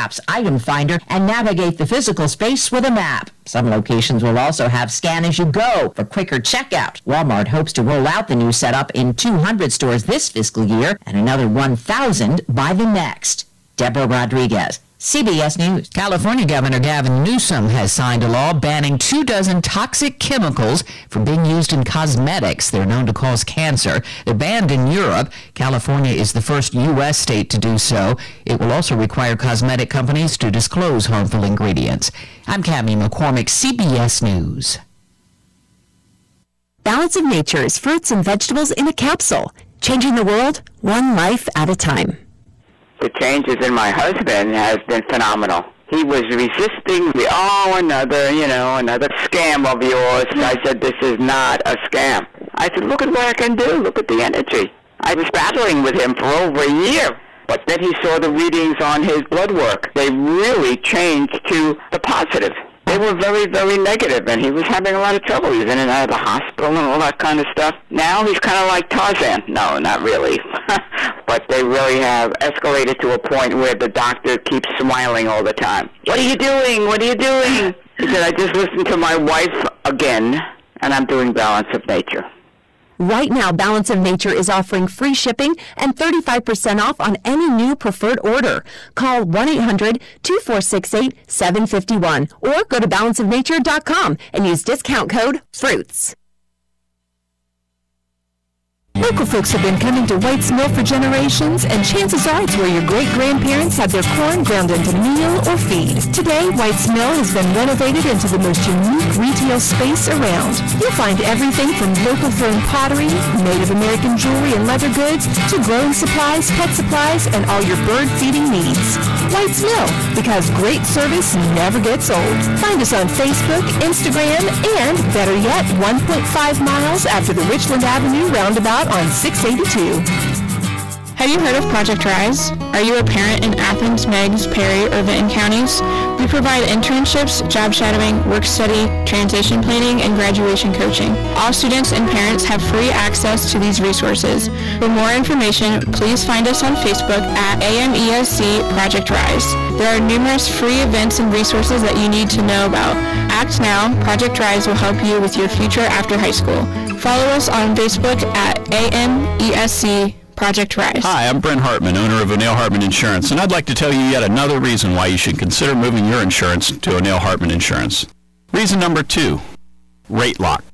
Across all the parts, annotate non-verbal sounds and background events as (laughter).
app's item finder and navigate the physical space with a map. Some locations will also have scan as you go for quicker checkout. Walmart hopes to roll out the new setup in 200 stores this fiscal year and another 1,000 by the next. Deborah Rodriguez, CBS News. California Governor Gavin Newsom has signed a law banning two dozen toxic chemicals from being used in cosmetics. They're known to cause cancer. They're banned in Europe. California is the first U.S. state to do so. It will also require cosmetic companies to disclose harmful ingredients. I'm Cami McCormick, CBS News. Balance of Nature's fruits and vegetables in a capsule, changing the world one life at a time the changes in my husband has been phenomenal. He was resisting the, oh, another, you know, another scam of yours. I said, this is not a scam. I said, look at what I can do. Look at the energy. I was battling with him for over a year. But then he saw the readings on his blood work. They really changed to the positive. They were very, very negative, and he was having a lot of trouble. He was in and out of the hospital and all that kind of stuff. Now he's kind of like Tarzan. No, not really. (laughs) but they really have escalated to a point where the doctor keeps smiling all the time. What are you doing? What are you doing? He said, I just listened to my wife again, and I'm doing Balance of Nature. Right now, Balance of Nature is offering free shipping and 35% off on any new preferred order. Call 1-800-2468-751 or go to balanceofnature.com and use discount code FRUITS. Local folks have been coming to White's Mill for generations, and chances are it's where your great-grandparents had their corn ground into meal or feed. Today, White's Mill has been renovated into the most unique retail space around. You'll find everything from local grown pottery, Native American jewelry and leather goods, to growing supplies, pet supplies, and all your bird feeding needs. White's Mill, because great service never gets old. Find us on Facebook, Instagram, and better yet, 1.5 miles after the Richland Avenue roundabout on 682. Have you heard of Project Rise? Are you a parent in Athens, Meigs, Perry, or Vinton counties? We provide internships, job shadowing, work study, transition planning, and graduation coaching. All students and parents have free access to these resources. For more information, please find us on Facebook at AMESC Project Rise. There are numerous free events and resources that you need to know about. Act now. Project Rise will help you with your future after high school. Follow us on Facebook at AMESC Project Rise. Hi, I'm Brent Hartman, owner of O'Neill Hartman Insurance, and I'd like to tell you yet another reason why you should consider moving your insurance to O'Neill Hartman Insurance. Reason number two, rate lock.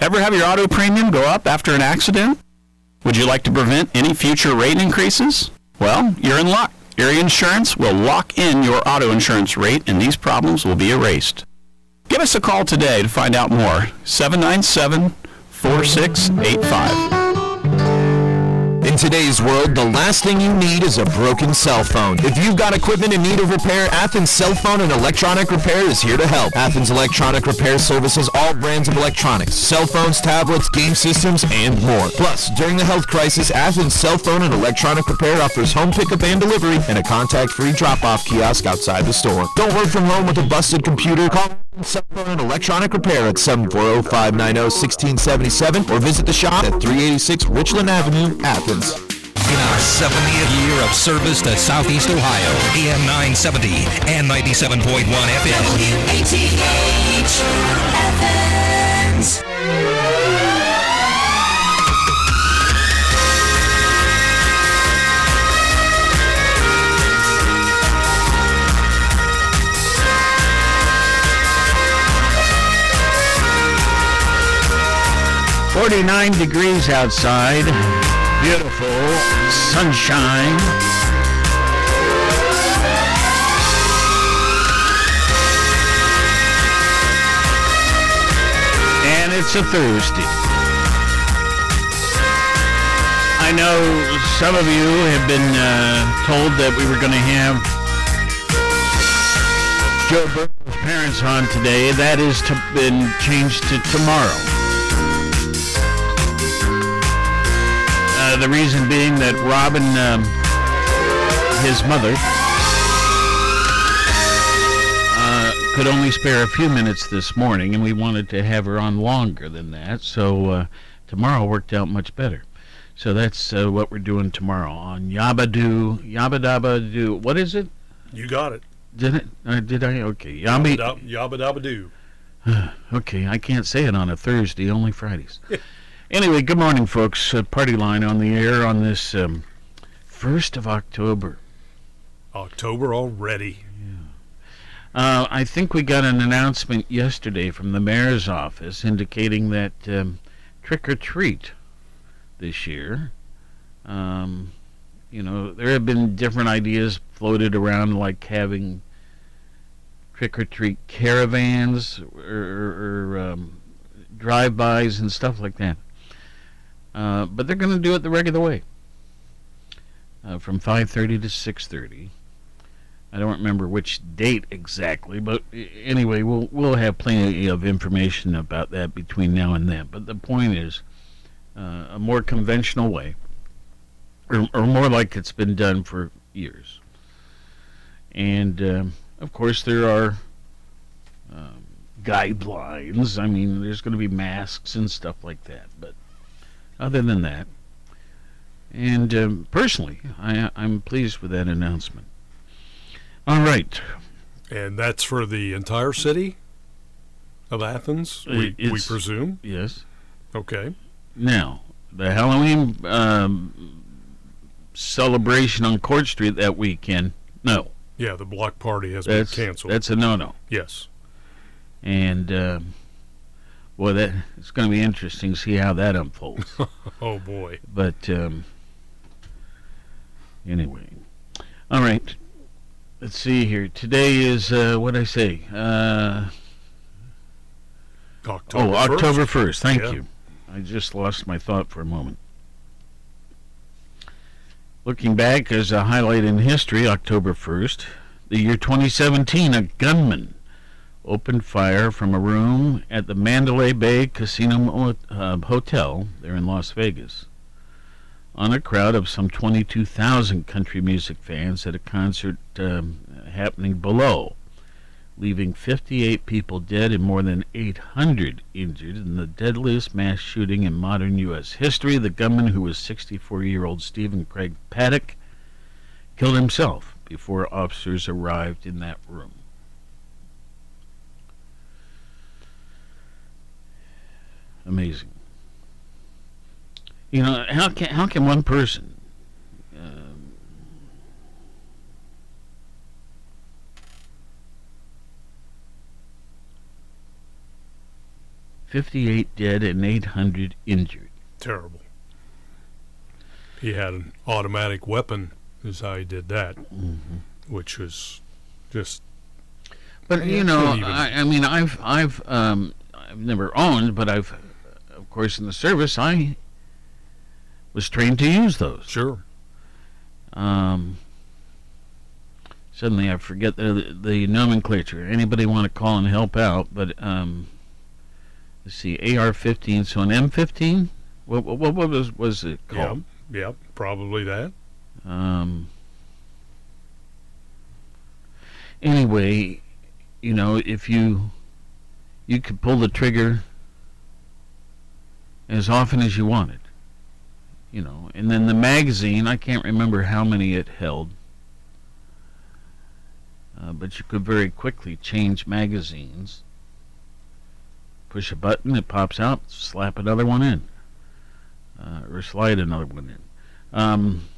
Ever have your auto premium go up after an accident? Would you like to prevent any future rate increases? Well, you're in luck. Erie Insurance will lock in your auto insurance rate and these problems will be erased. Give us a call today to find out more. 797 4685. In today's world, the last thing you need is a broken cell phone. If you've got equipment in need of repair, Athens Cell Phone and Electronic Repair is here to help. Athens Electronic Repair services all brands of electronics, cell phones, tablets, game systems, and more. Plus, during the health crisis, Athens Cell Phone and Electronic Repair offers home pickup and delivery and a contact-free drop-off kiosk outside the store. Don't work from home with a busted computer. Call Cell Phone and Electronic Repair at 740-590-1677 or visit the shop at 386 Richland Avenue, Athens. In our 70th year of service to Southeast Ohio, AM 970 and 97.1 FM. WATH Athens. 49 degrees outside beautiful sunshine. And it's a Thursday. I know some of you have been uh, told that we were going to have Joe Burrow's parents on today. That has been changed to tomorrow. Uh, the reason being that Robin, um, his mother, uh, could only spare a few minutes this morning, and we wanted to have her on longer than that. So uh, tomorrow worked out much better. So that's uh, what we're doing tomorrow on Yabadoo, Yabadaba Doo. What is it? You got it. Did it? Uh, did I? Okay. Yabba, Yabba yabba dabba doo. (sighs) okay, I can't say it on a Thursday, only Fridays. (laughs) anyway, good morning, folks. Uh, party line on the air on this um, 1st of October. October already. Uh, I think we got an announcement yesterday from the mayor's office indicating that um, trick or treat this year. Um, you know, there have been different ideas floated around, like having trick or treat caravans or, or, or um, drive-bys and stuff like that. Uh, but they're going to do it the regular way, uh, from 5:30 to 6:30. I don't remember which date exactly, but anyway, we'll we'll have plenty of information about that between now and then. But the point is, uh, a more conventional way, or, or more like it's been done for years. And um, of course, there are um, guidelines. I mean, there's going to be masks and stuff like that. But other than that, and um, personally, I, I'm pleased with that announcement. All right. And that's for the entire city of Athens, we, we presume. Yes. Okay. Now, the Halloween um, celebration on Court Street that weekend, no. Yeah, the block party has That's, been canceled. that's a no-no. yes. And, um, boy, that it's going to be interesting to see how that unfolds. (laughs) Oh boy. but, um, anyway. All right. Let's see here. Today is, uh, what I say? Uh, October. oh, 1st. October 1st. Thank Yeah. you. I just lost my thought for a moment. Looking back as a highlight in history, October 1st, the year 2017, a gunman opened fire from a room at the Mandalay Bay Casino uh, Hotel there in Las Vegas on a crowd of some 22,000 country music fans at a concert um, happening below leaving 58 people dead and more than 800 injured in the deadliest mass shooting in modern U.S. history. The gunman, who was 64 year old Stephen Craig Paddock, killed himself before officers arrived in that room. Amazing. You know, how can, how can one person um, 58 dead and 800 injured. Terrible. He had an automatic weapon, is how he did that, Mm-hmm. which was just. But you know, I, I mean, I've I've um, I've never owned, but I've, of course, in the service, I was trained to use those. Sure. Um, suddenly, I forget the the nomenclature. Anybody want to call and help out? But um, let's see, AR-15. So an M15. What what, what was was it called? Yeah. Probably that. Um, anyway, you know, if you you could pull the trigger as often as you wanted, you know, and then the magazine, I can't remember how many it held, uh, but you could very quickly change magazines. Push a button, it pops out. Slap another one in, uh, or slide another one in. Um,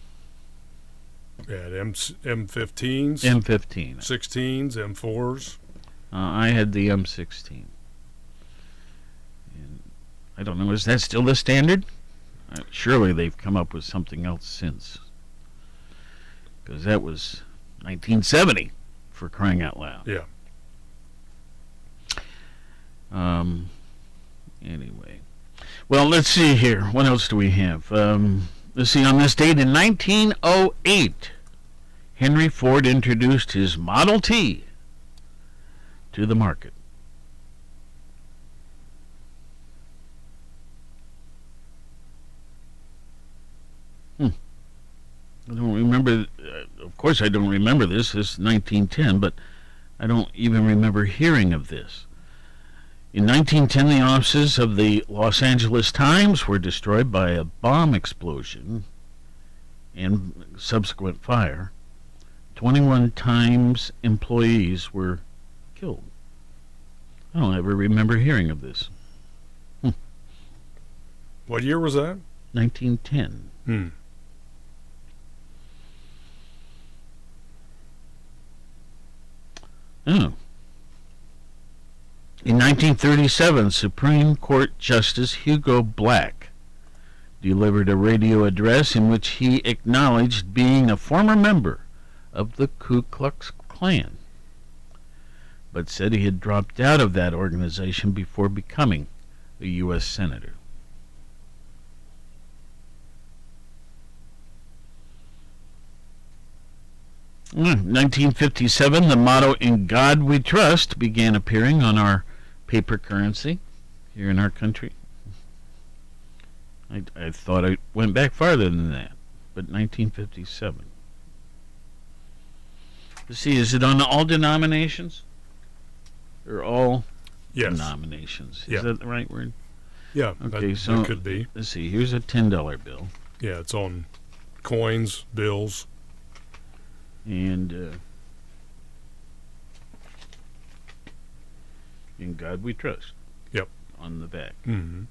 Yeah. M M15s, M15. 16s, M4s. Uh, I had the M16. I don't know, is that still the standard? Uh, surely they've come up with something else since. Because that was 1970, for crying out loud. Yeah. Um, anyway. Well, let's see here. What else do we have? Um, let's see. On this date in 1908, Henry Ford introduced his Model T to the market. I don't remember. Uh, of course, I don't remember this. This is 1910, but I don't even remember hearing of this. In 1910, the offices of the Los Angeles Times were destroyed by a bomb explosion and subsequent fire. 21 times employees were killed. I don't ever remember hearing of this. What year was that? 1910. Hmm. Oh. In 1937, Supreme Court Justice Hugo Black delivered a radio address in which he acknowledged being a former member of the Ku Klux Klan, but said he had dropped out of that organization before becoming a U.S. Senator. Hmm, 1957, the motto "In God We Trust" began appearing on our paper currency here in our country. I, I thought I went back farther than that, but 1957. Let's see, is it on all denominations? Or all Yes. denominations? Is Yeah. that the right word? Yeah. Okay, that, so that could be. let's see. Here's a ten dollar bill, Yeah, it's on coins, bills. And uh, in God we trust. Yep. On the back, Mm-hmm.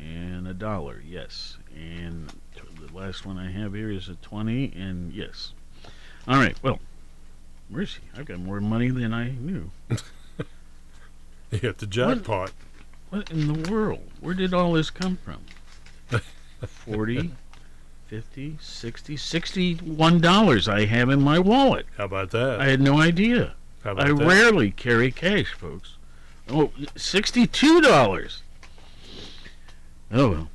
and a dollar, yes, and t- the last one I have here is a twenty, and yes. All right. Well, mercy, I've got more money than I knew. (laughs) You hit the jackpot. What in the world? Where did all this come from? (laughs) 40, 50, 60, 61 dollars I have in my wallet. How about that? I had no idea. How about I that? rarely carry cash, folks. Oh, $62. Oh well.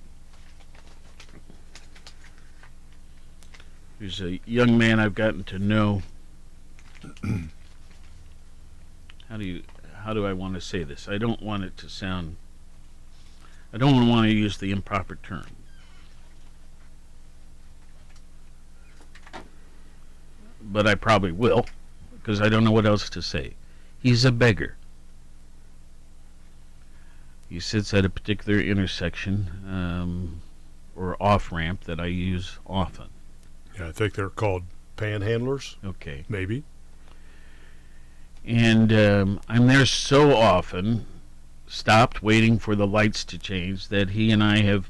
There's a young man I've gotten to know. (clears throat) how do you how do I want to say this? I don't want it to sound I don't want to use the improper term. But I probably will because I don't know what else to say. He's a beggar. He sits at a particular intersection um, or off ramp that I use often. Yeah, I think they're called panhandlers, Okay. maybe. And um, I'm there so often, stopped waiting for the lights to change, that he and I have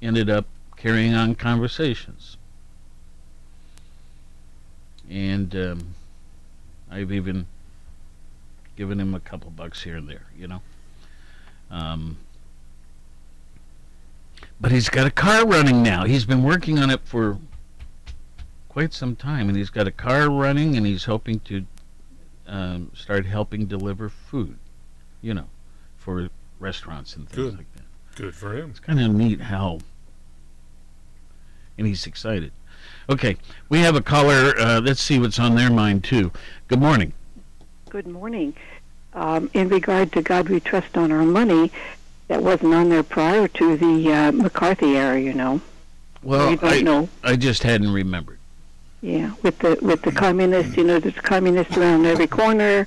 ended up carrying on conversations. And um, I've even given him a couple bucks here and there, you know. Um, but he's got a car running now. He's been working on it for quite some time, and he's got a car running, and he's hoping to um, start helping deliver food, you know, for restaurants and things Good. like that. Good for him. It's kind of neat how, and he's excited. Okay, we have a caller. Uh, let's see what's on their mind too. Good morning. Good morning. Um, in regard to God We Trust on Our Money, that wasn't on there prior to the uh, McCarthy era, you know. Well, We don't I, know. I just hadn't remembered. Yeah, with the with the communists, you know, there's communists around every corner.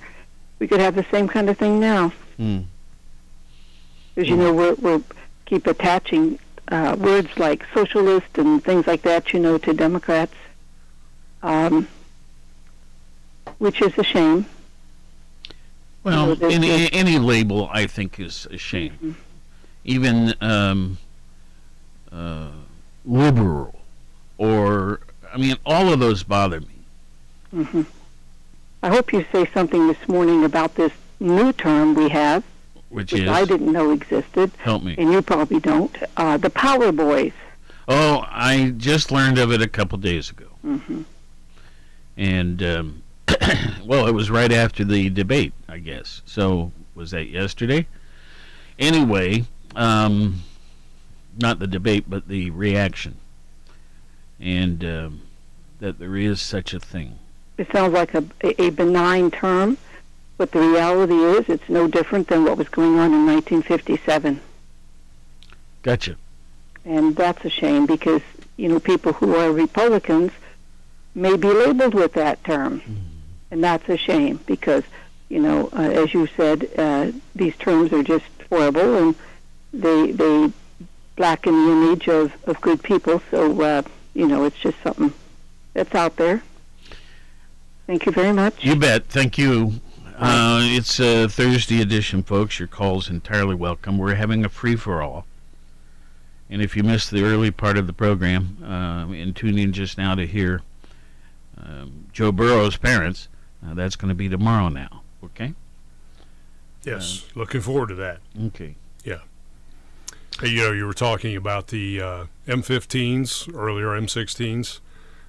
We could have the same kind of thing now, Hmm. because you know we're we're keep attaching uh, words like socialist and things like that, you know, to Democrats, um, which is a shame. Well, No, there's any, just- any label I think is a shame. Even um, uh, liberal, or I mean, all of those bother me. hmm I hope you say something this morning about this new term we have, Which which is I didn't know existed, help me. and you probably don't. Uh, the Proud Boys. Oh, I just learned of it a couple days ago, Mm-hmm. and um, (coughs) well, it was right after the debate, I guess. So was that yesterday? Anyway, um, not the debate, but the reaction, and um, that there is such a thing. It sounds like a, a benign term, but the reality is it's no different than what was going on in 1957. Gotcha. And that's a shame because, you know, people who are Republicans may be labeled with that term. And that's a shame because, you know, uh, as you said, uh, these terms are just horrible and they, they blacken the image of, of good people. So, uh, you know, it's just something that's out there. Thank you very much. You bet. Thank you. Uh, it's a Thursday edition, folks. Your call's entirely welcome. We're having a free for all. And if you missed the early part of the program uh, and tuned in just now to hear um, Joe Burrow's parents, uh, that's going to be tomorrow now. Okay? Yes, looking forward to that. Okay. Yeah. Hey, you know, you were talking about the uh, M15s earlier, M16s.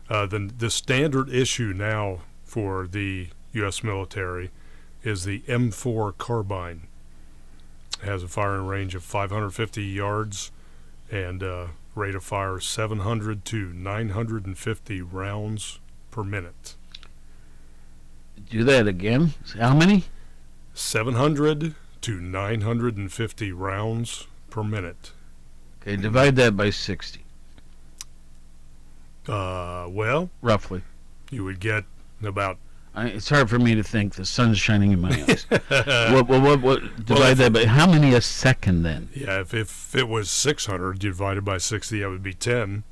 Uh, the the standard issue now for the U.S. military is the M4 carbine. It has a firing range of 550 yards and uh, rate of fire 700 to 950 rounds per minute. Do that again. How many? 700 to 950 rounds per minute. Okay, divide that by 60, Uh, well, roughly. you would get about I, it's hard for me to think. The sun's shining in my (laughs) eyes. what, what, what, what, divide that by how many a second then? Yeah, if, if it was 600 divided by 60, that would be 10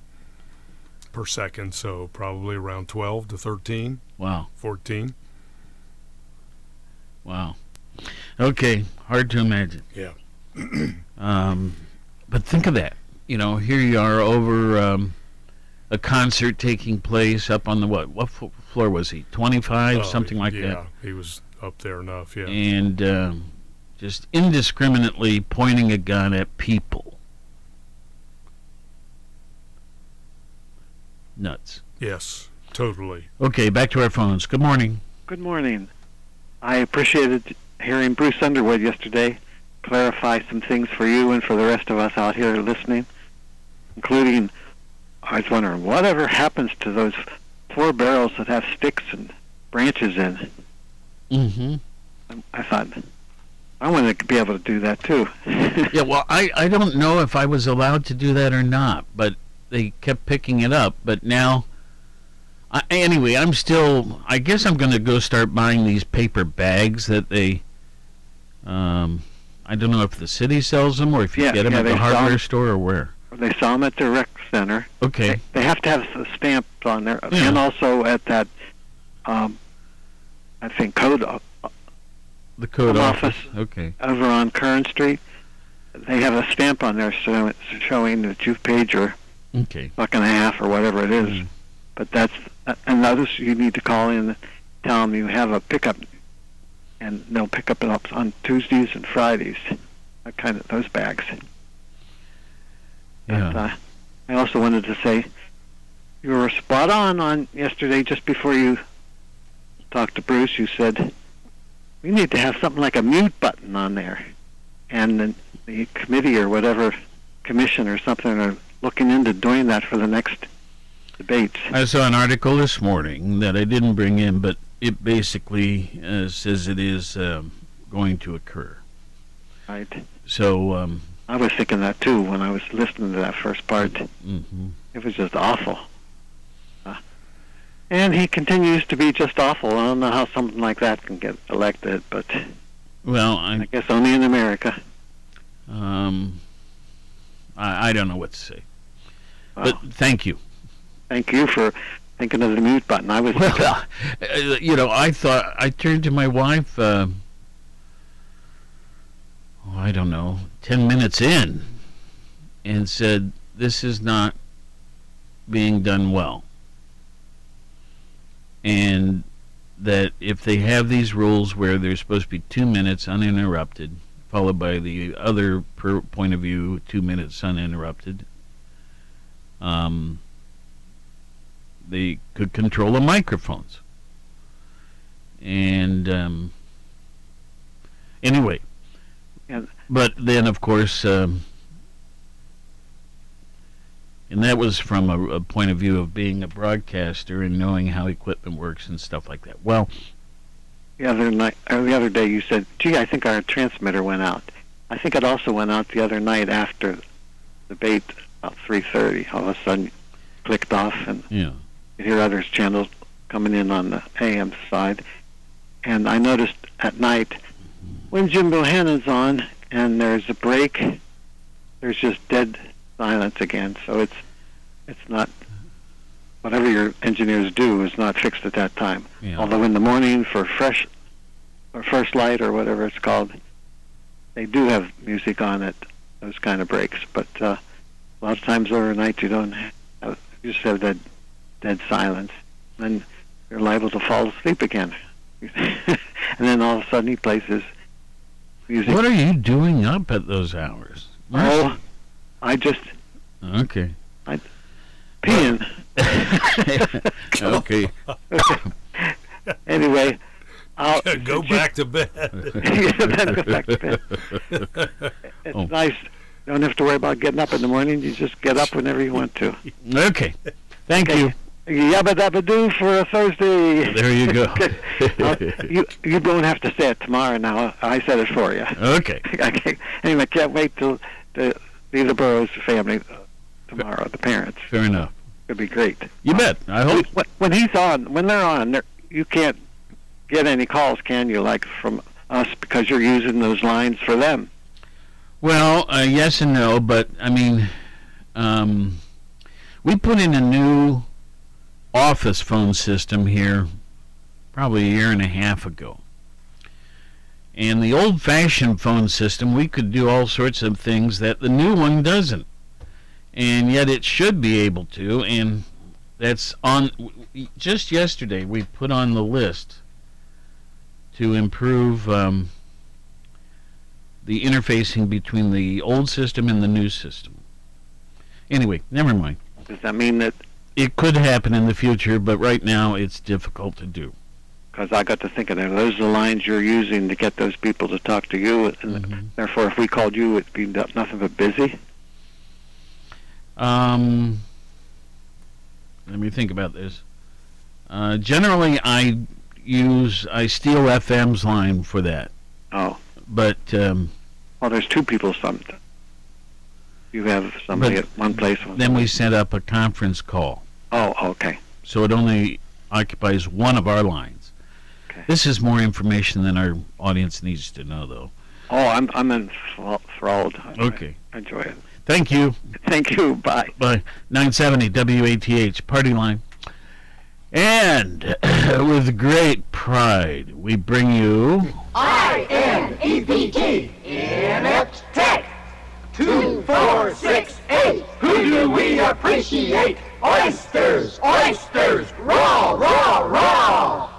per second. So probably around 12 to 13, Wow. 14. Wow. Okay, hard to imagine. Yeah. (clears throat) Um, but think of that. You know, here you are over um, a concert taking place up on the what? What f- floor was he? Twenty-five, Oh, something like yeah, that. he was up there enough. Yeah. And um, just indiscriminately pointing a gun at people. Nuts. yes, totally. Okay, back to our phones. Good morning. Good morning. I appreciated hearing Bruce Underwood yesterday clarify some things for you and for the rest of us out here listening, including I was wondering whatever happens to those four barrels that have sticks and branches in. Mm-hmm. I thought I wanted to be able to do that too. (laughs) yeah, well, I, I don't know if I was allowed to do that or not, but they kept picking it up. But now, I, anyway, I'm still. I guess I'm going to go start buying these paper bags that they. Um, I don't know if the city sells them or if you Yeah, get them yeah, at the hardware store or where. They saw them at the rec center. Okay. They have to have the stamp on there, Yeah. and also at that, um, I think code o- The code office. office. Okay. over on Kern Street. They have a stamp on there so showing that you've paid your Okay. buck and a half or whatever it is. Mm. But that's and others you need to call in and tell them you have a pickup, and they'll pick up it up on Tuesdays and Fridays. That kind of those bags. Yeah. But, uh, I also wanted to say you were spot on on yesterday just before you talked to Bruce. You said we need to have something like a mute button on there, and the, the committee or whatever commission or something are looking into doing that for the next debates. I saw an article this morning that I didn't bring in, but it basically uh, says it is um, going to occur. Right. So, um, I was thinking that too when I was listening to that first part. mhm. It was just awful. Uh, and he continues to be just awful. I don't know how something like that can get elected, but well, I I, guess only in America. um, I, I don't know what to say. But thank you. thank you for thinking of the mute button. I was Well, uh, you know, I thought I turned to my wife. Uh, oh, I don't know, ten minutes in, and said, "This is not being done well," and that if they have these rules where there's supposed to be two minutes uninterrupted, followed by the other per point of view two minutes uninterrupted, um, they could control the microphones. And um, anyway, but then of course, um, and that was from a, a point of view of being a broadcaster and knowing how equipment works and stuff like that. Well, the other night or the other day. You said, "Gee, I think our transmitter went out." I think it also went out the other night after the debate about 3:30. All of a sudden, clicked off, and yeah, you hear others channels coming in on the AM side. And I noticed at night when Jim Bohannon's on and there's a break, there's just dead silence again. So it's it's not whatever your engineers do is not fixed at that time. Yeah. Although in the morning for fresh or first light or whatever it's called, they do have music on at those kind of breaks. But uh, a lot of times overnight you don't have, you just have that dead silence, and you're liable to fall asleep again. (laughs) and then all of a sudden he plays his music. What are you doing up at those hours? Oh, I just Okay. I peeing. (laughs) okay. (laughs) anyway, I'll (laughs) Go back to bed. yeah, then go back to bed. It's Oh. nice. You don't have to worry about getting up in the morning. You just get up whenever you want to. Okay. Thank you. Yabba dabba doo for a Thursday. There you go. (laughs) Well, you you don't have to say it tomorrow. Now I said it for you. Okay. (laughs) okay. Anyway, can't wait till the Burrows family uh, tomorrow. The parents. Fair enough. It'll be great. You bet. I hope. When, when he's on, when they're on, they're, you can't get any calls, can you? Like from us because you're using those lines for them. Well, uh, yes and no, but I mean, um, we put in a new office phone system here probably a year and a half ago. And the old fashioned phone system, we could do all sorts of things that the new one doesn't. And yet it should be able to. And that's on, just yesterday, we put on the list to improve. Um, the interfacing between the old system and the new system. Anyway, never mind. Does that mean that? It could happen in the future, but right now it's difficult to do. Because I got to thinking, are those are the lines you're using to get those people to talk to you? And therefore, if we called you, it'd be nothing but busy. Um, let me think about this. Uh, generally, I use I steal FM's line for that. Oh. But um, Well, there's two people. Some you have somebody at one place. then we set up a conference call. Oh, okay. So it only occupies one of our lines. This is more information than our audience needs to know, though. Oh, I'm I'm enthralled. Okay. I enjoy it. Thank you. Thank you. Bye. Bye. 970 WATH Party Line. And (clears throat) with great pride, we bring you. I-N-E-P-T, Inept Tech. Two, four, six, eight. Who do we appreciate? Oysters, oysters, raw, raw, raw.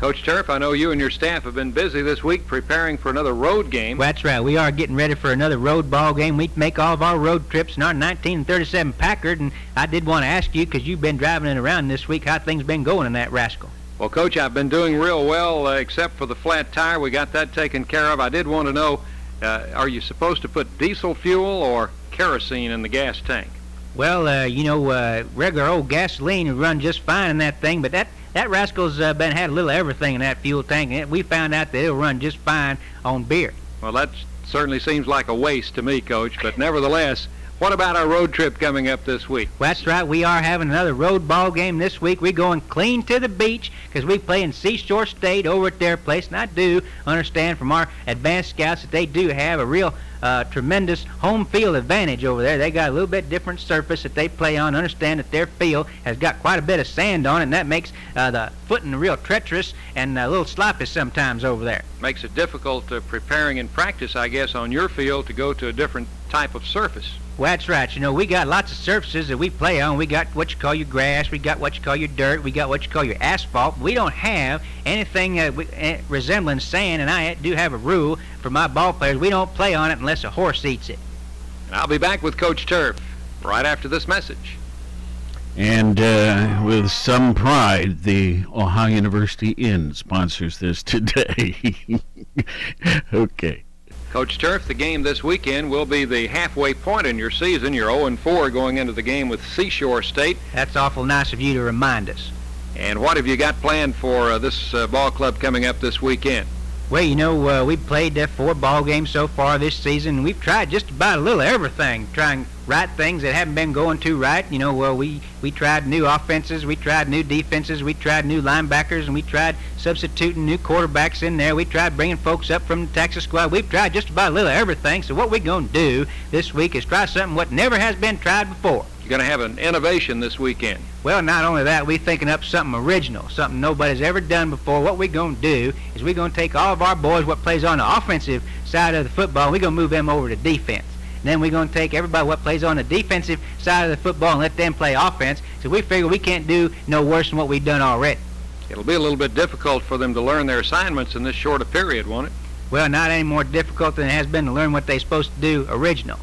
Coach Turf, I know you and your staff have been busy this week preparing for another road game. Well, that's right. We are getting ready for another road ball game. We make all of our road trips in our 1937 Packard, and I did want to ask you because you've been driving it around this week how things been going in that rascal. Well, Coach, I've been doing real well, uh, except for the flat tire. We got that taken care of. I did want to know, uh, are you supposed to put diesel fuel or kerosene in the gas tank? Well, uh, you know, uh, regular old gasoline would run just fine in that thing, but that that rascal's uh, been had a little everything in that fuel tank, and we found out that it'll run just fine on beer. Well, that certainly seems like a waste to me, Coach, but nevertheless, what about our road trip coming up this week? That's right. We are having another road ball game this week. We're going clean to the beach because we play in Seashore State over at their place. And I do understand from our advanced scouts that they do have a real uh, tremendous home field advantage over there. They got a little bit different surface that they play on. Understand that their field has got quite a bit of sand on it, and that makes uh, the footing real treacherous and a little sloppy sometimes over there. Makes it difficult uh, preparing in practice, I guess, on your field to go to a different type of surface. Well, that's right. You know, we got lots of surfaces that we play on. We got what you call your grass. We got what you call your dirt. We got what you call your asphalt. We don't have anything uh, we- resembling sand, and I do have a rule for my ball players. We don't play on it unless a horse eats it. And I'll be back with Coach Turf right after this message. And uh, with some pride, the Ohio University Inn sponsors this today. (laughs) okay. Coach Turf, the game this weekend will be the halfway point in your season. You're 0-4 going into the game with Seashore State. That's awful nice of you to remind us. And what have you got planned for uh, this uh, ball club coming up this weekend? Well, you know, uh, we've played uh, four ball games so far this season, and we've tried just about a little everything, trying right things that haven't been going too right. You know, well, we we tried new offenses, we tried new defenses, we tried new linebackers, and we tried substituting new quarterbacks in there. We tried bringing folks up from the Texas squad. We've tried just about a little everything. So what we're going to do this week is try something what never has been tried before. You're going to have an innovation this weekend. Well, not only that, we're thinking up something original, something nobody's ever done before. What we're going to do is we're going to take all of our boys, what plays on the offensive side of the football, we're going to move them over to defense. And then we're going to take everybody what plays on the defensive side of the football and let them play offense. So we figure we can't do no worse than what we've done already. It'll be a little bit difficult for them to learn their assignments in this short a period, won't it? Well, not any more difficult than it has been to learn what they're supposed to do original.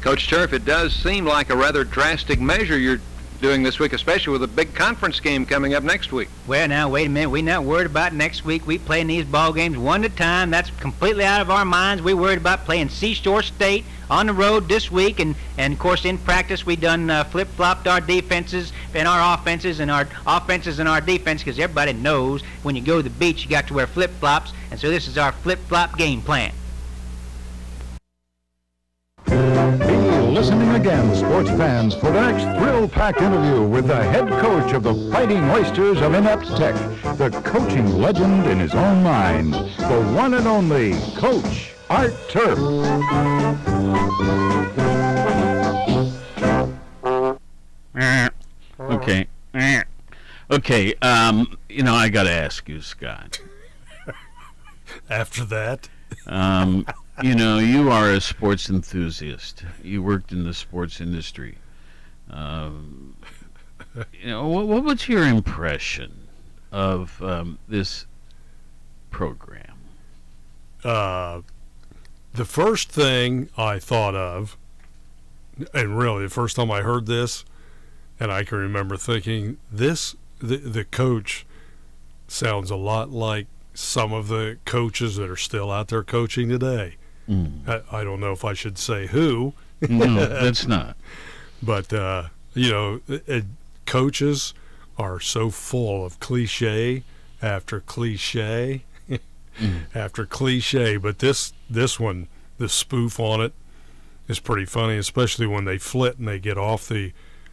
Coach Turf, it does seem like a rather drastic measure you're doing this week, especially with a big conference game coming up next week. Well, now wait a minute. We're not worried about next week. We playing these ball games one at a time. That's completely out of our minds. We're worried about playing Seashore State on the road this week, and and of course in practice we've done uh, flip flopped our defenses and our offenses and our offenses and our defense because everybody knows when you go to the beach you got to wear flip flops, and so this is our flip flop game plan. Be listening again, sports fans, for the next thrill-packed interview with the head coach of the Fighting Oysters of Inept Tech, the coaching legend in his own mind, the one and only Coach Art Turf. (laughs) Okay. Okay. Um, you know, I got to ask you, Scott. (laughs) After that, um, (laughs) you know, you are a sports enthusiast. You worked in the sports industry. Um, you know, what, what was your impression of um, this program? uh, the first thing I thought of, and really the first time I heard this, and I can remember thinking this, the the coach sounds a lot like some of the coaches that are still out there coaching today. Mm. I, I don't know if I should say who. (laughs) No, that's not. But uh, you know, it, coaches are so full of cliche after cliche (laughs) after cliche. But this this one, the spoof on it, is pretty funny, especially when they flit and they get off the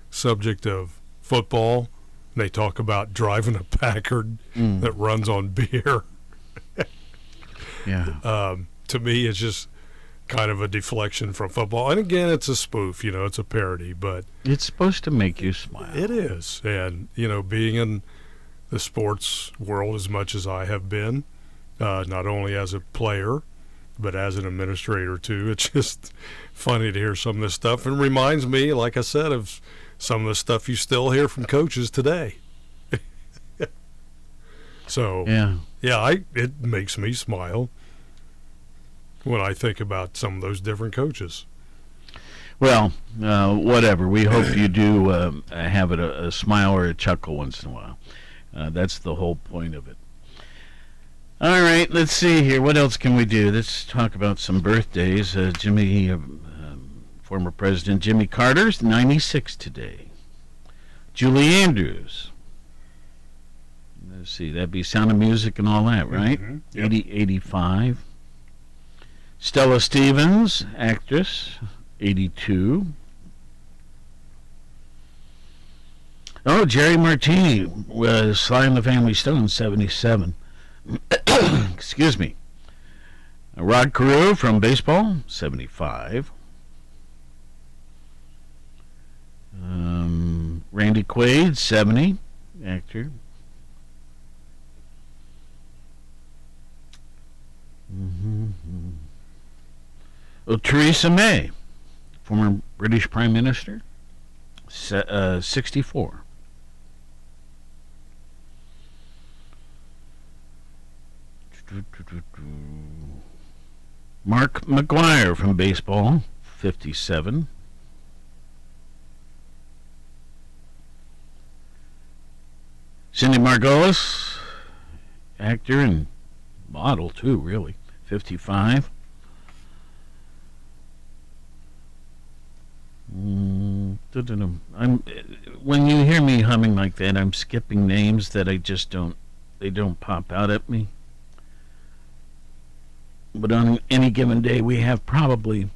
subject of football. And they talk about driving a Packard Mm. that runs on beer. Yeah. (laughs) Um, to me, it's just kind of a deflection from football. And again, it's a spoof, you know, it's a parody, but It's supposed to make you smile. it is. And, you know, being in the sports world as much as I have been, uh, not only as a player, but as an administrator too, (laughs) it's just funny to hear some of this stuff and reminds me, like I said, of some of the stuff you still hear from coaches today. (laughs) so, Yeah. yeah, I it makes me smile when I think about some of those different coaches. Well, uh, whatever. We hope you do um, have it a, a smile or a chuckle once in a while. Uh, that's the whole point of it. All right, let's see here. What else can we do? Let's talk about some birthdays. Uh, Jimmy, uh, um, former President Jimmy Carter's 96 today. Julie Andrews. Let's see, that'd be Sound of Music and all that, right? Mhm. 80, 85. Stella Stevens, actress, 82. Oh, Jerry Martini was Sly and the Family Stone, 77. (coughs) Excuse me. Rod Carew from baseball, 75. Um, Randy Quaid, 70, actor. hmm Oh, Theresa May, former British Prime Minister, uh, 64. Mark McGwire from baseball, 57. Cindy Margolis, actor and model too, really, 55. Mm. I'm when you hear me humming like that, I'm skipping names that I just don't they don't pop out at me. But on any given day, we have probably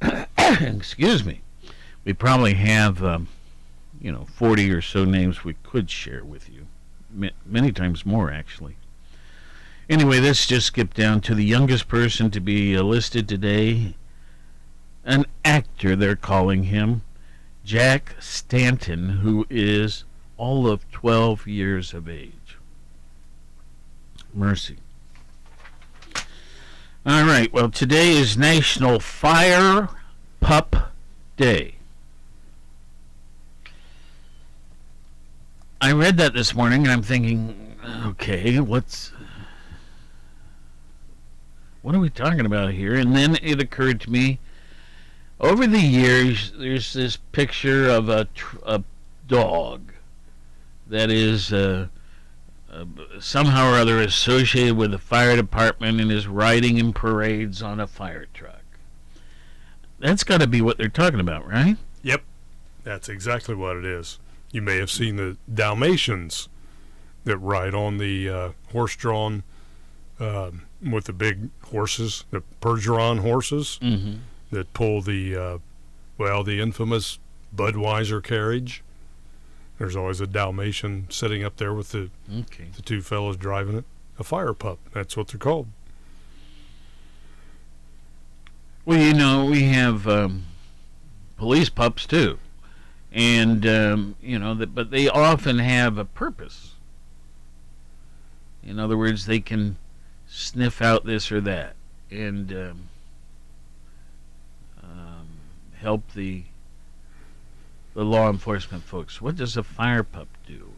(coughs) excuse me, we probably have um, you know 40 or so names we could share with you, Ma- many times more actually. Anyway, let's just skip down to the youngest person to be uh, listed today an actor, they're calling him, Jack Stanton, who is all of 12 years of age. Mercy. All right, well, today is National Fire Pup Day. I read that this morning and I'm thinking, okay, what's. What are we talking about here? And then it occurred to me over the years, there's this picture of a, tr- a dog that is uh, uh, somehow or other associated with the fire department and is riding in parades on a fire truck. That's got to be what they're talking about, right? Yep, that's exactly what it is. You may have seen the Dalmatians that ride on the uh, horse-drawn uh, with the big horses, the Percheron horses Mm-hmm. That pull the, uh, well, the infamous Budweiser carriage. There's always a Dalmatian sitting up there with the Okay. the two fellows driving it. A fire pup. That's what they're called. Well, you know, we have um, police pups too, and um, you know, that, but they often have a purpose. In other words, they can sniff out this or that and um, um, help the the law enforcement folks. What does a fire pup do?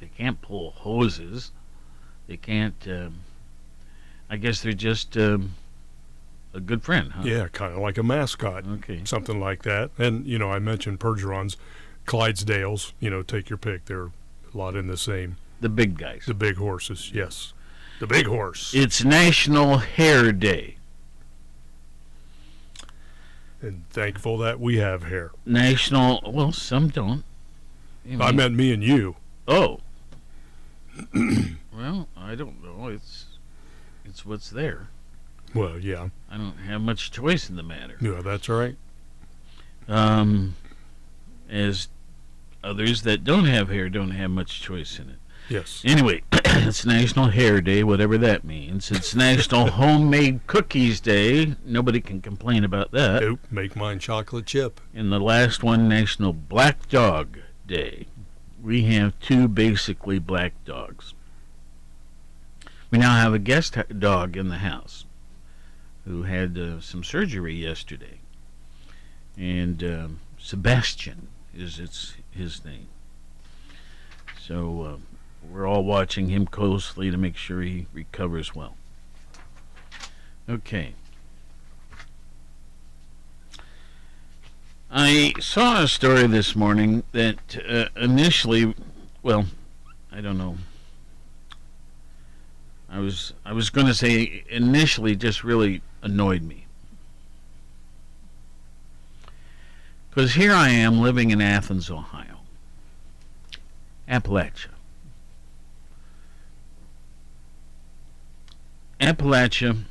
They can't pull hoses. They can't. Um, I guess they're just. Um, a good friend, huh? Yeah, kind of like a mascot. Okay. Something like that. And, you know, I mentioned Percherons, Clydesdales, you know, take your pick. They're a lot in the same. The big guys. The big horses, yes. The big horse. It's National Hair Day. And thankful that we have hair. National. Well, some don't. I mean- meant me and you. Oh. (clears throat) well, I don't know. It's it's what's there. Well, yeah. I don't have much choice in the matter. Yeah, that's right. Um, as others that don't have hair don't have much choice in it. Yes. Anyway, (clears throat) it's National Hair Day, whatever that means. It's National Homemade Cookies Day. Nobody can complain about that. Nope, make mine chocolate chip. And the last one, National Black Dog Day. We have two basically black dogs. We now have a guest dog in the house who had uh, some surgery yesterday. And um, Sebastian is its his name. So uh, we're all watching him closely to make sure he recovers well. Okay. I saw a story this morning that uh, initially, well, I don't know. I was I was going to say initially just really annoyed me. Cuz here I am living in Athens, Ohio. Appalachia. Appalachia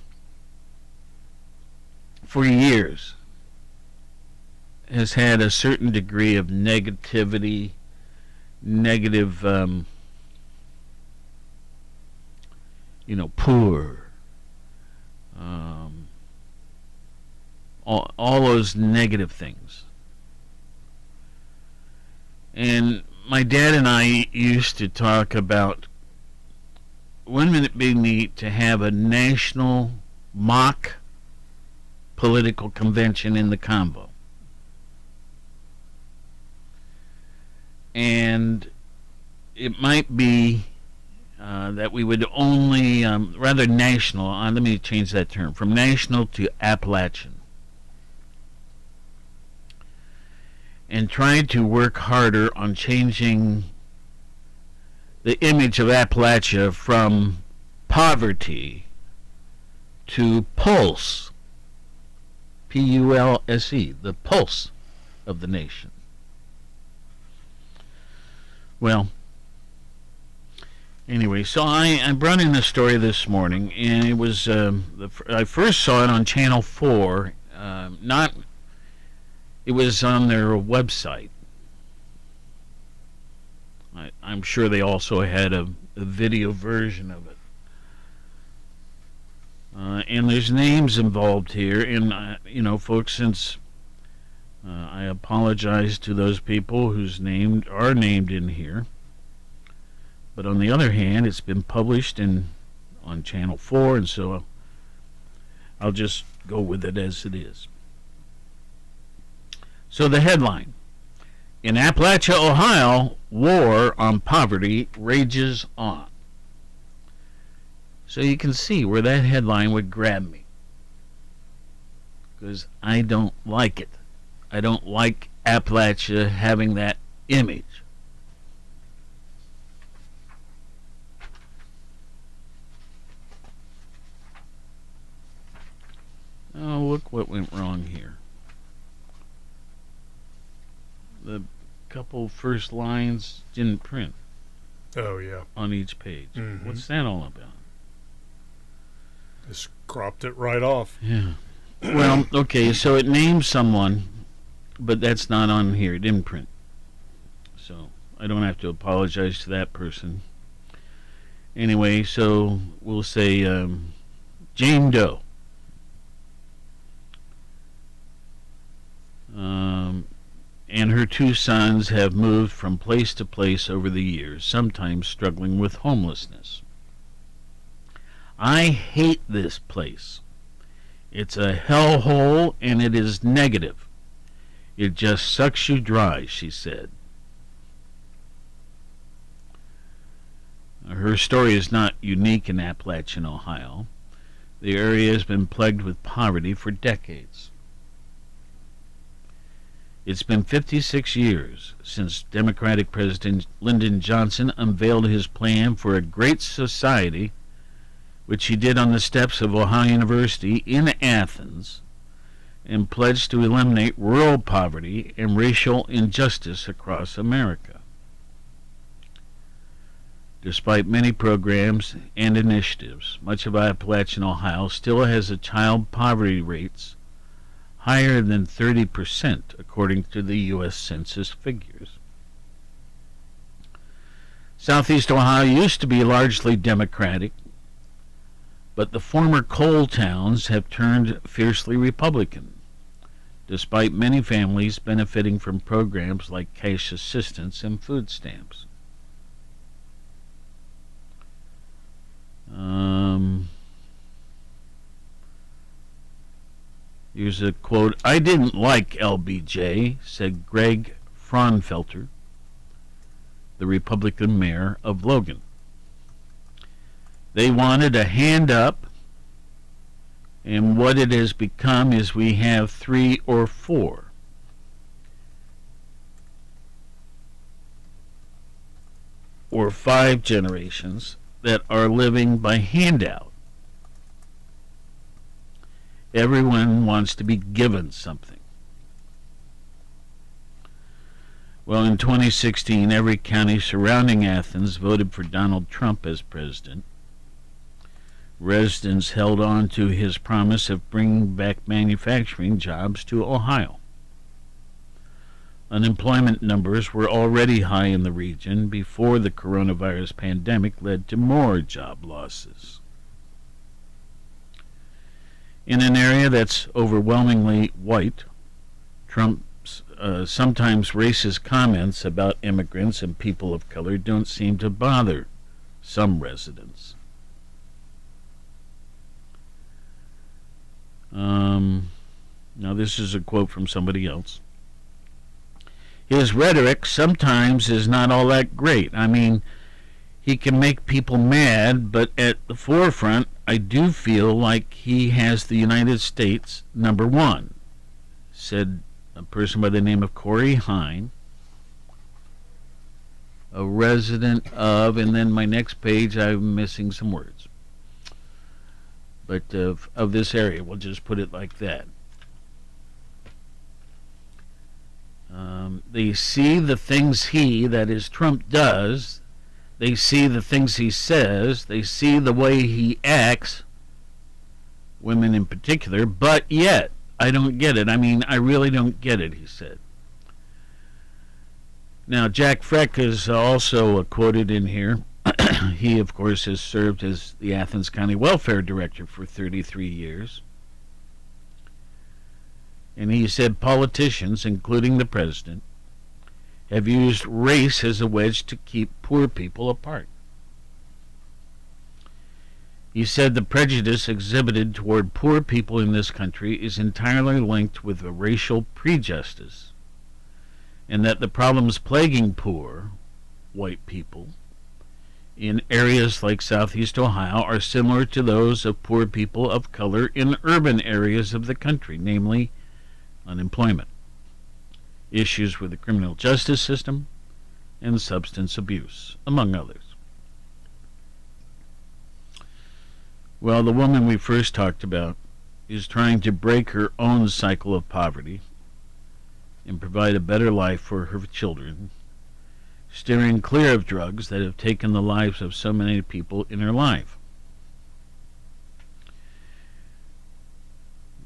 for years has had a certain degree of negativity, negative, um, you know, poor, um, all, all those negative things. And my dad and I used to talk about wouldn't it be neat to have a national mock political convention in the Convo? and it might be uh, that we would only um, rather national. Uh, let me change that term from national to Appalachian, and try to work harder on changing the image of Appalachia from poverty to pulse. P U L S E, the pulse of the nation. Well, anyway, so I, I brought in a story this morning, and it was um, the, I first saw it on Channel Four. Um, not, it was on their website. I, I'm sure they also had a, a video version of it. Uh, and there's names involved here, and uh, you know, folks, since Uh, I apologize to those people whose names are named in here. But on the other hand, it's been published in on Channel 4, and so I'll just go with it as it is. So the headline In Appalachia, Ohio, war on poverty rages on. So you can see where that headline would grab me. Because I don't like it. I don't like Appalachia having that image. Oh, look what went wrong here. The couple first lines didn't print. Oh, yeah. On each page. Mhm. What's that all about? Just cropped it right off. Yeah. Well, (clears throat) okay, so it names someone, but that's not on here. It didn't print. So I don't have to apologize to that person. Anyway, so we'll say um, Jane Doe. Um, and her two sons have moved from place to place over the years, sometimes struggling with homelessness. I hate this place. It's a hellhole and it is negative. It just sucks you dry, she said. Her story is not unique in Appalachian, Ohio. The area has been plagued with poverty for decades. It's been 56 years since Democratic President Lyndon Johnson unveiled his plan for a great society, which he did on the steps of Ohio University in Athens, and pledged to eliminate rural poverty and racial injustice across America. Despite many programs and initiatives, much of Appalachian Ohio still has a child poverty rates higher than 30%, according to the U.S. Census figures. Southeast Ohio used to be largely Democratic, but the former coal towns have turned fiercely Republican, despite many families benefiting from programs like cash assistance and food stamps. Um, here's a quote I didn't like LBJ, said Greg Fraunfelter, the Republican mayor of Logan. They wanted a hand up, and what it has become is we have three or four. Or five generations that are living by handout. Everyone wants to be given something. Well, in 2016, every county surrounding Athens voted for Donald Trump as president. Residents held on to his promise of bringing back manufacturing jobs to Ohio. Unemployment numbers were already high in the region before the coronavirus pandemic led to more job losses. In an area that's overwhelmingly white, Trump's uh, sometimes racist comments about immigrants and people of color don't seem to bother some residents. Um, now, this is a quote from somebody else his rhetoric sometimes is not all that great. I mean, he can make people mad, but at the forefront, I do feel like he has the United States number one, said a person by the name of Corey Hine, a resident of, and then my next page, I'm missing some words. But of, of this area, we'll just put it like that. Um, they see the things he, that is Trump, does. They see the things he says. They see the way he acts, women in particular, but yet, I don't get it. I mean, I really don't get it, he said. Now, Jack Frech is also quoted in here. (clears throat) he, of course, has served as the Athens County Welfare Director for 33 years. And he said politicians, including the president, have used race as a wedge to keep poor people apart. He said the prejudice exhibited toward poor people in this country is entirely linked with a racial prejudice, and that the problems plaguing poor white people in areas like southeast Ohio are similar to those of poor people of color in urban areas of the country, namely unemployment, issues with the criminal justice system, and substance abuse, among others. Well, the woman we first talked about is trying to break her own cycle of poverty and provide a better life for her children, steering clear of drugs that have taken the lives of so many people in her life.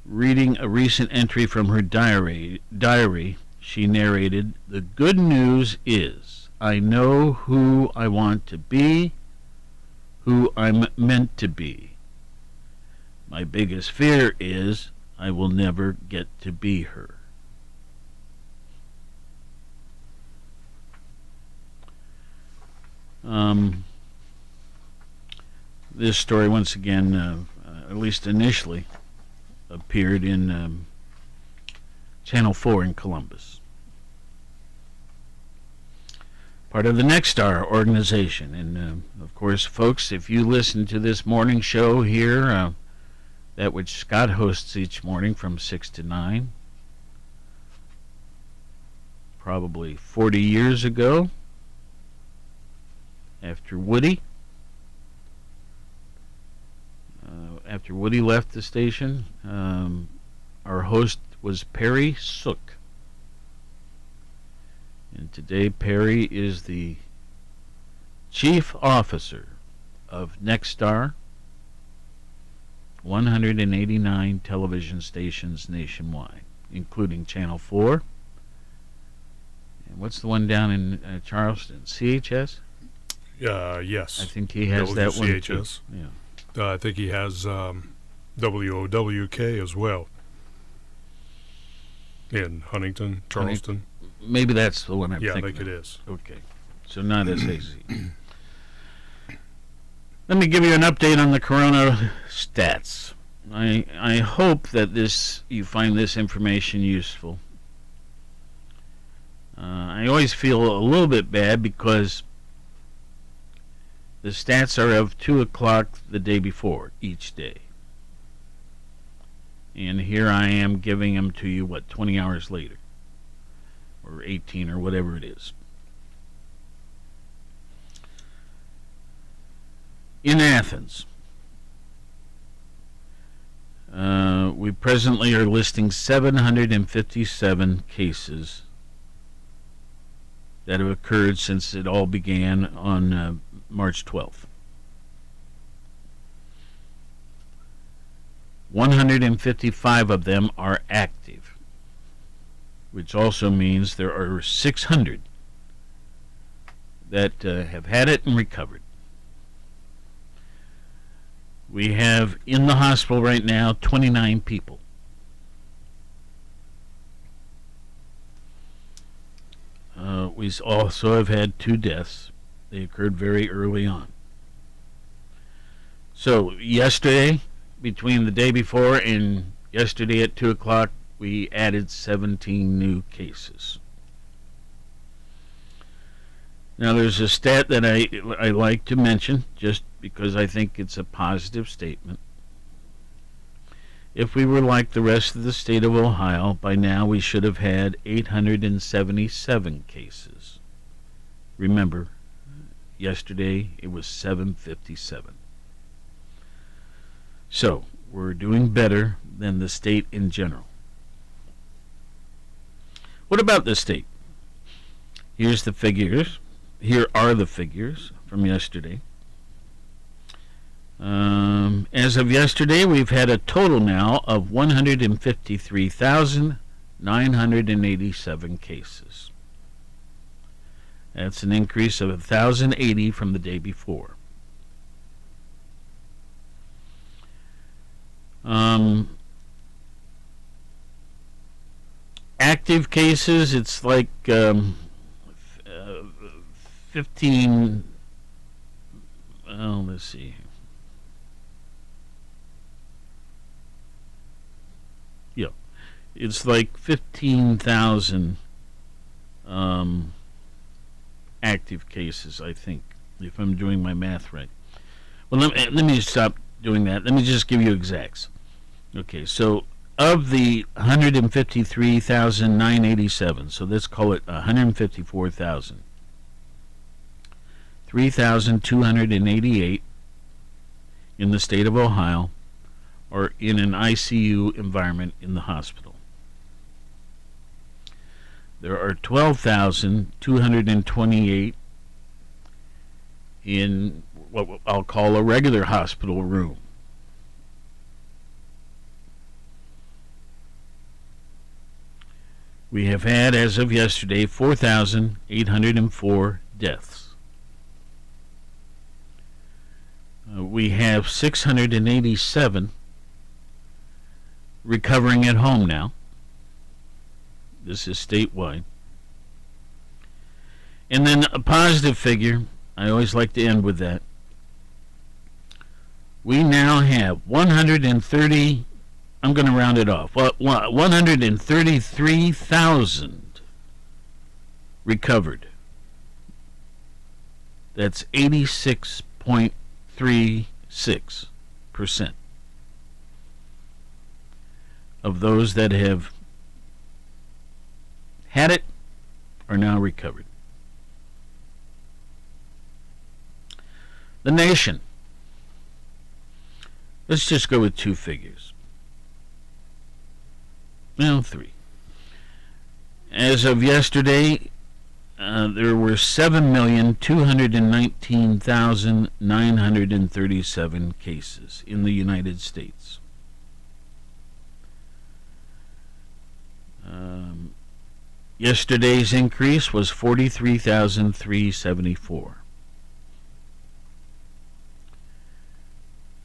Reading a recent entry from her diary, diary, she narrated, "The good news is I know who I want to be, who I'm meant to be. My biggest fear is I will never get to be her. Um, this story, once again, uh, uh, at least initially, appeared in um, Channel 4 in Columbus. Part of the Nexstar organization. And, uh, of course, folks, if you listen to this morning show here, uh, that which Scott hosts each morning from 6 to 9. Probably 40 years ago, after Woody. Uh, after Woody left the station, um, our host was Perry Sook. And today, Perry is the chief officer of Nexstar 189 television stations nationwide, including Channel 4. And what's the one down in uh, Charleston? CHS? Uh, yes. I think he has that one. CHS. Yeah. Uh, I think he has um, WOWK as well. In Huntington, Charleston. Maybe that's the one I'm Yeah, I thinking think it of. is. Okay. So not hazy. Let me give you an update on the corona stats. I I hope that this you find this information useful. Uh, I always feel a little bit bad because the stats are of two o'clock the day before each day, and here I am giving them to you what twenty hours later, or eighteen or whatever it is. in Athens. Uh, we presently are listing 757 cases that have occurred since it all began on uh, March 12th. 155 of them are active, which also means there are 600 that uh, have had it and recovered. We have in the hospital right now 29 people. Uh, we also have had two deaths. They occurred very early on. So, yesterday, between the day before and yesterday at 2 o'clock, we added 17 new cases. Now, there's a stat that I, I like to mention just because I think it's a positive statement. If we were like the rest of the state of Ohio, by now we should have had 877 cases. Remember, yesterday it was 757. So, we're doing better than the state in general. What about the state? Here's the figures. Here are the figures from yesterday. Um, as of yesterday, we've had a total now of 153,987 cases. That's an increase of 1,080 from the day before. Um, active cases, it's like um, uh, 15. Well, let's see. Yeah, it's like 15,000 um, active cases, I think, if I'm doing my math right. Well, let me, let me stop doing that. Let me just give you exacts. Okay, so of the 153,987, so let's call it 154,000. 3,288 in the state of Ohio are in an ICU environment in the hospital. There are 12,228 in what I'll call a regular hospital room. We have had, as of yesterday, 4,804 deaths. Uh, we have 687 recovering at home now. This is statewide. And then a positive figure, I always like to end with that. We now have 130 I'm going to round it off. Well, 133,000 recovered. That's 86.36% of those that have had it are now recovered. The nation. Let's just go with two figures. Well, three. As of yesterday, uh, there were 7,219,937 cases in the United States. Um, yesterday's increase was 43,374.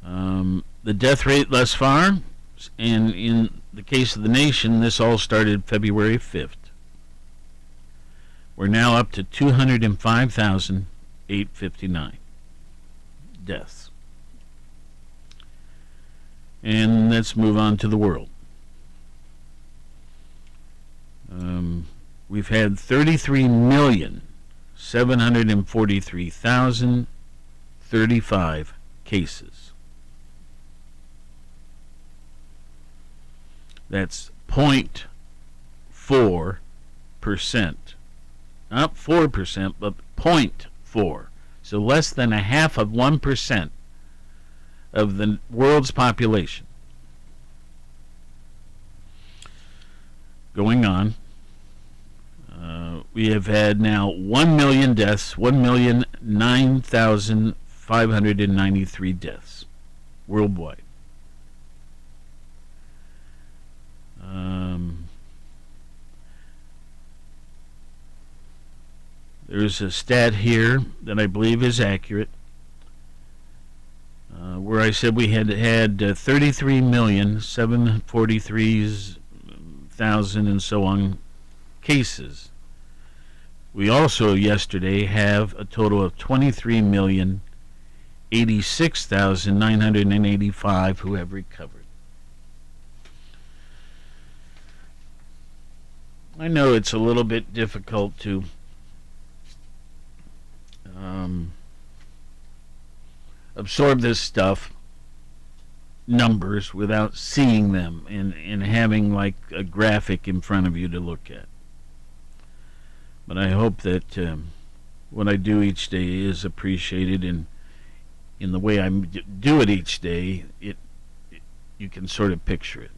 Um, the death rate thus far, and in the case of the nation, this all started February 5th. We're now up to 205,859 deaths. And let's move on to the world. Um, we've had 33,743,035 cases. That's 0.4 percent. Not 4 percent, but 0.4. So less than a half of 1 percent of the world's population. Going on. Uh, we have had now 1 million deaths, 1,009,593 deaths worldwide. Um, there's a stat here that I believe is accurate, uh, where I said we had had uh, 33 million 743,000 and so on cases. We also yesterday have a total of 23 million 86,985 who have recovered. I know it's a little bit difficult to um, absorb this stuff, numbers, without seeing them and, and having like a graphic in front of you to look at. But I hope that um, what I do each day is appreciated and in the way I do it each day, it, it you can sort of picture it.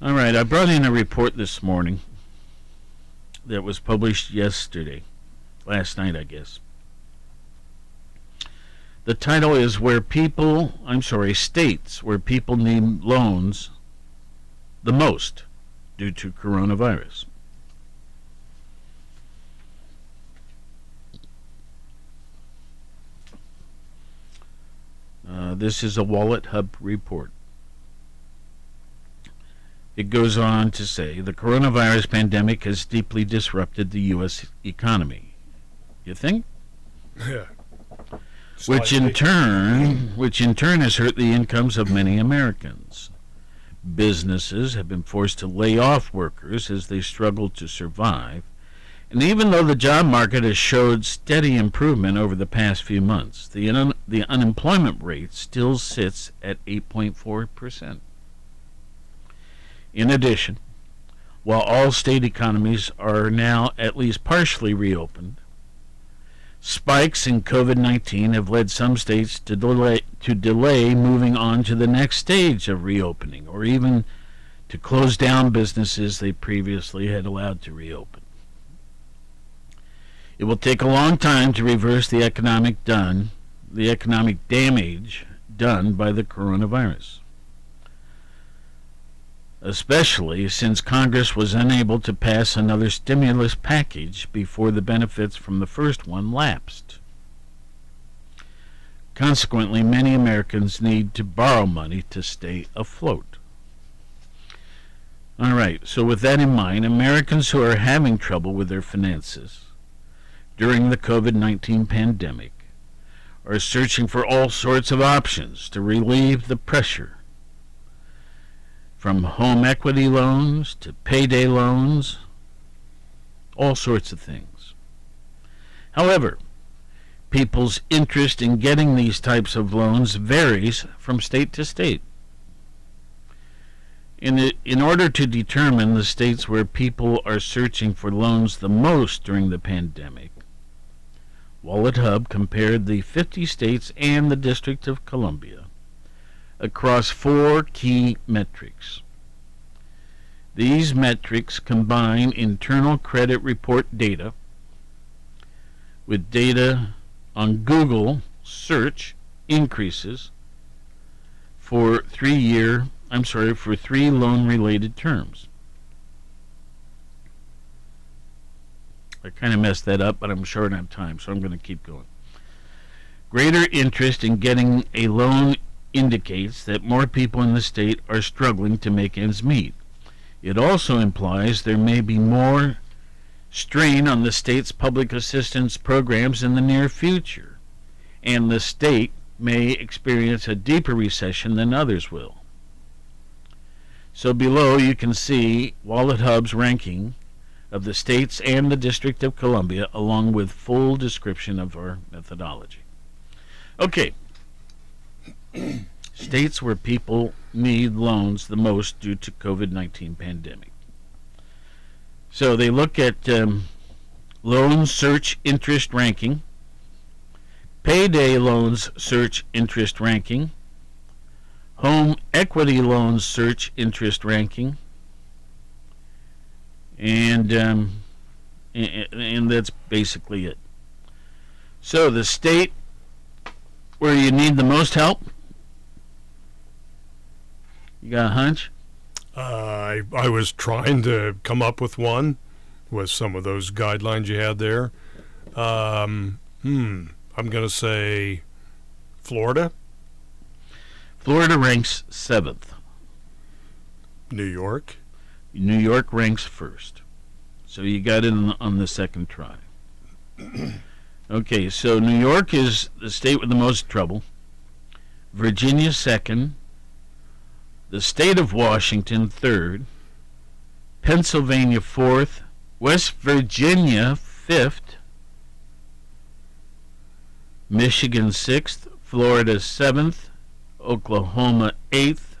All right, I brought in a report this morning that was published yesterday, last night, I guess. The title is Where People, I'm sorry, States Where People Need Loans the Most Due to Coronavirus. Uh, this is a Wallet Hub report. It goes on to say the coronavirus pandemic has deeply disrupted the U.S. economy. You think? Yeah. Which in turn, which in turn has hurt the incomes of many Americans. Businesses have been forced to lay off workers as they struggle to survive. And even though the job market has showed steady improvement over the past few months, the, un- the unemployment rate still sits at 8.4%. In addition, while all state economies are now at least partially reopened, spikes in COVID-19 have led some states to delay to delay moving on to the next stage of reopening or even to close down businesses they previously had allowed to reopen. It will take a long time to reverse the economic done, the economic damage done by the coronavirus especially since Congress was unable to pass another stimulus package before the benefits from the first one lapsed. Consequently, many Americans need to borrow money to stay afloat. All right, so with that in mind, Americans who are having trouble with their finances during the COVID 19 pandemic are searching for all sorts of options to relieve the pressure from home equity loans to payday loans, all sorts of things. However, people's interest in getting these types of loans varies from state to state. In, it, in order to determine the states where people are searching for loans the most during the pandemic, Wallet Hub compared the 50 states and the District of Columbia across four key metrics. These metrics combine internal credit report data with data on Google search increases for three year, I'm sorry, for three loan related terms. I kind of messed that up, but I'm short on time, so I'm going to keep going. Greater interest in getting a loan indicates that more people in the state are struggling to make ends meet. It also implies there may be more strain on the state's public assistance programs in the near future, and the state may experience a deeper recession than others will. So below you can see Wallet Hub's ranking of the states and the District of Columbia along with full description of our methodology. Okay, (clears throat) states where people need loans the most due to COVID-19 pandemic. So they look at um, loan search interest ranking, payday loans search interest ranking, home equity loans search interest ranking, and um, and, and that's basically it. So the state where you need the most help you got a hunch? Uh, I I was trying to come up with one with some of those guidelines you had there. Um, hmm. I'm going to say Florida, Florida ranks seventh. New York. New York ranks first. So you got it on, on the second try. (clears throat) okay, so New York is the state with the most trouble. Virginia second. The state of Washington third. Pennsylvania fourth. West Virginia fifth. Michigan sixth. Florida seventh. Oklahoma eighth.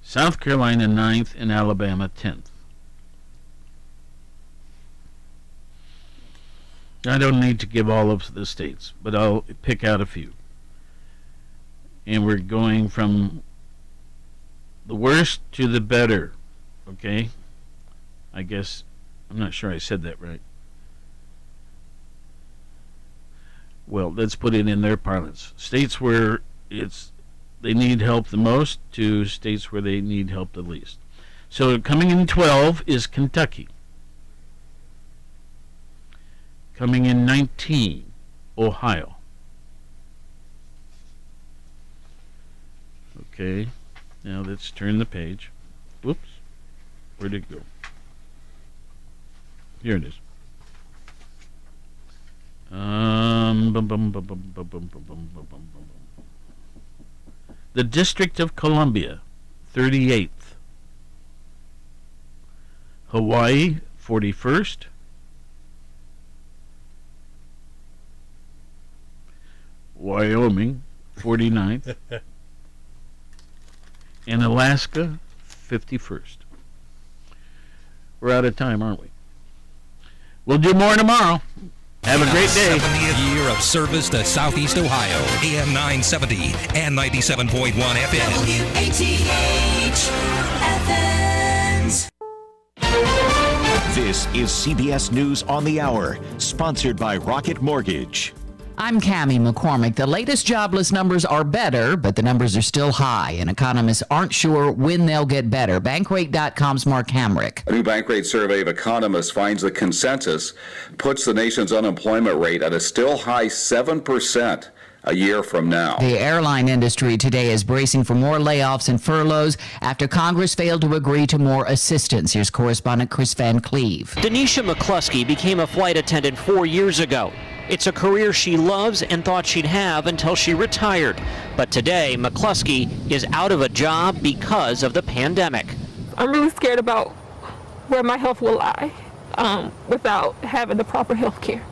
South Carolina ninth, and Alabama tenth. I don't need to give all of the states, but I'll pick out a few. And we're going from the worst to the better, okay? I guess, I'm not sure I said that right. Well, let's put it in their parlance. States where it's they need help the most to states where they need help the least. So coming in 12 is Kentucky. Coming in 19, Ohio. Okay, now let's turn the page. Whoops. Where'd it go? Here it is. Um, bum, bum, bum, the District of Columbia, 38th. Hawaii, 41st. Wyoming, 49th and Alaska, 51st. We're out of time, aren't we? We'll do more tomorrow. Have a great day. 70th year of service to Southeast Ohio. AM 970 and 97.1 FM. Athens. This is CBS News on the Hour, sponsored by Rocket Mortgage. I'm Cami McCormick. The latest jobless numbers are better, but the numbers are still high, and economists aren't sure when they'll get better. Bankrate.com's Mark Hamrick. A new Bankrate survey of economists finds the consensus puts the nation's unemployment rate at a still high 7% a year from now. The airline industry today is bracing for more layoffs and furloughs after Congress failed to agree to more assistance. Here's correspondent Kris Van Cleave. Denisha McCluskey became a flight attendant four years ago. It's a career she loves and thought she'd have until she retired. But today, McCluskey is out of a job because of the pandemic. I'm really scared about where my health will lie um, without having the proper health care.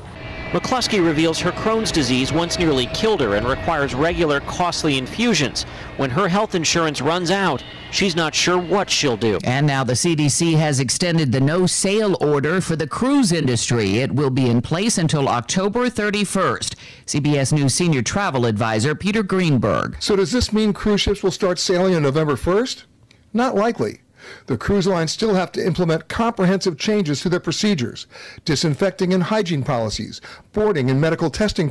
McCluskey reveals her Crohn's disease once nearly killed her and requires regular, costly infusions. When her health insurance runs out, she's not sure what she'll do. And now the CDC has extended the no sale order for the cruise industry. It will be in place until October 31st. CBS News senior travel advisor Peter Greenberg. So, does this mean cruise ships will start sailing on November 1st? Not likely. The cruise lines still have to implement comprehensive changes to their procedures, disinfecting and hygiene policies, boarding and medical testing programs.